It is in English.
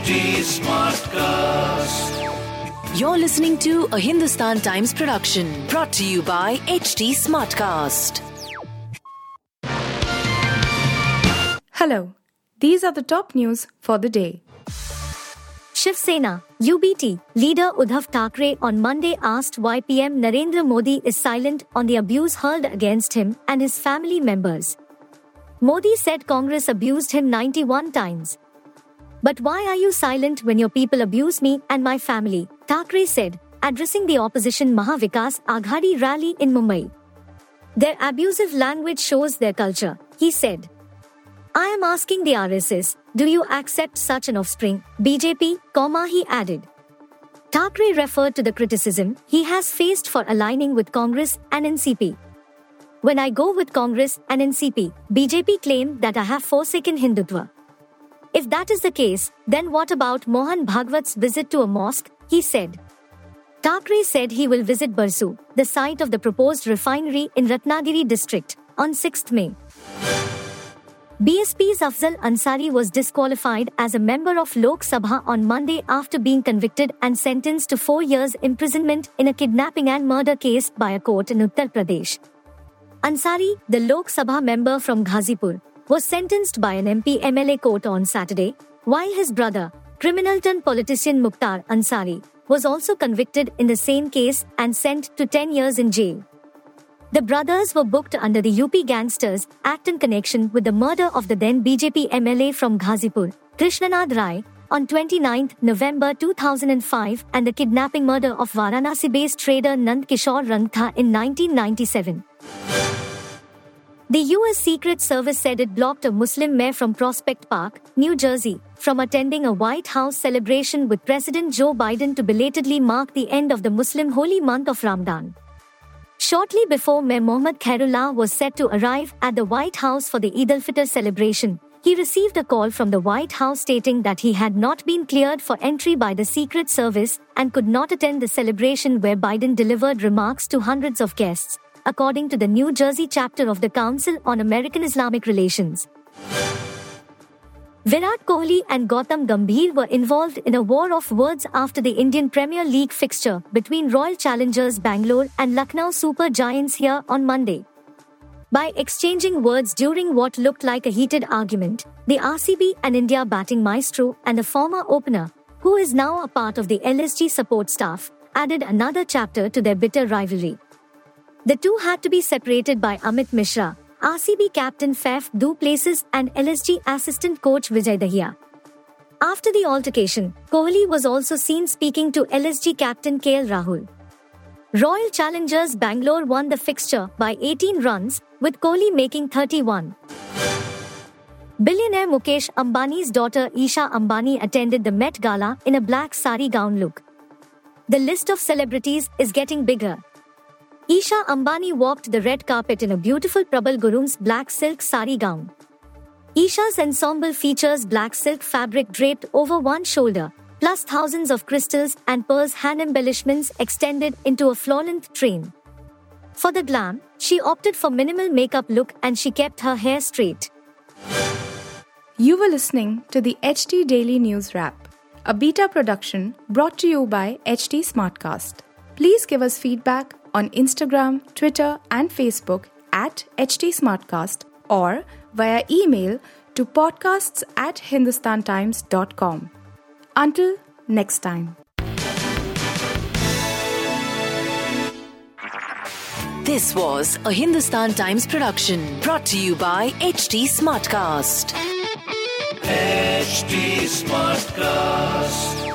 HT Smartcast. You're listening to a Hindustan Times production brought to you by HT Smartcast. Hello, these are the top news for the day. Shiv Sena, UBT, leader Uddhav Thackeray on Monday asked why PM Narendra Modi is silent on the abuse hurled against him and his family members. Modi said Congress abused him 91 times. But why are you silent when your people abuse me and my family? Thackeray said, addressing the opposition Mahavikas Aghadi rally in Mumbai. Their abusive language shows their culture, he said. I am asking the RSS, do you accept such an offspring, BJP, comma, he added. Thackeray referred to the criticism he has faced for aligning with Congress and NCP. When I go with Congress and NCP, BJP claim that I have forsaken Hindutva. If that is the case, then what about Mohan Bhagwat's visit to a mosque? He said. Thackeray said he will visit Barsu, the site of the proposed refinery in Ratnagiri district, on 6th May. BSP's Afzal Ansari was disqualified as a member of Lok Sabha on Monday after being convicted and sentenced to four years imprisonment in a kidnapping and murder case by a court in Uttar Pradesh. Ansari, the Lok Sabha member from Ghazipur, was sentenced by an MP MLA court on Saturday, while his brother, criminal turned politician Mukhtar Ansari, was also convicted in the same case and sent to 10 years in jail. The brothers were booked under the UP Gangsters Act in connection with the murder of the then BJP MLA from Ghazipur, Krishnanand Rai, on 29 November 2005 and the kidnapping murder of Varanasi based trader Nand Kishore Rangtha in 1997. The US Secret Service said it blocked a Muslim mayor from Prospect Park, New Jersey, from attending a White House celebration with President Joe Biden to belatedly mark the end of the Muslim holy month of Ramadan. Shortly before Mayor Mohammad Khairullah was set to arrive at the White House for the Eid al-Fitr celebration, he received a call from the White House stating that he had not been cleared for entry by the Secret Service and could not attend the celebration where Biden delivered remarks to hundreds of guests, according to the New Jersey chapter of the Council on American Islamic Relations. Virat Kohli and Gautam Gambhir were involved in a war of words after the Indian Premier League fixture between Royal Challengers Bangalore and Lucknow Super Giants here on Monday. By exchanging words during what looked like a heated argument, the RCB and India batting maestro and the former opener, who is now a part of the LSG support staff, added another chapter to their bitter rivalry. The two had to be separated by Amit Mishra, RCB captain Faf du Plessis and LSG assistant coach Vijay Dahiya. After the altercation, Kohli was also seen speaking to LSG captain KL Rahul. Royal Challengers Bangalore won the fixture by 18 runs, with Kohli making 31. Billionaire Mukesh Ambani's daughter Isha Ambani attended the Met Gala in a black sari gown look. The list of celebrities is getting bigger. Isha Ambani walked the red carpet in a beautiful Prabal Gurung's black silk sari gown. Isha's ensemble features black silk fabric draped over one shoulder, plus thousands of crystals and pearls hand embellishments extended into a floor-length train. For the glam, she opted for minimal makeup look and she kept her hair straight. You were listening to the HT Daily News Wrap, a beta production brought to you by HT Smartcast. Please give us feedback on Instagram, Twitter, and Facebook at HT Smartcast or via email to podcasts at hindustantimes.com. Until next time. This was a Hindustan Times production brought to you by HT Smartcast. HT Smartcast.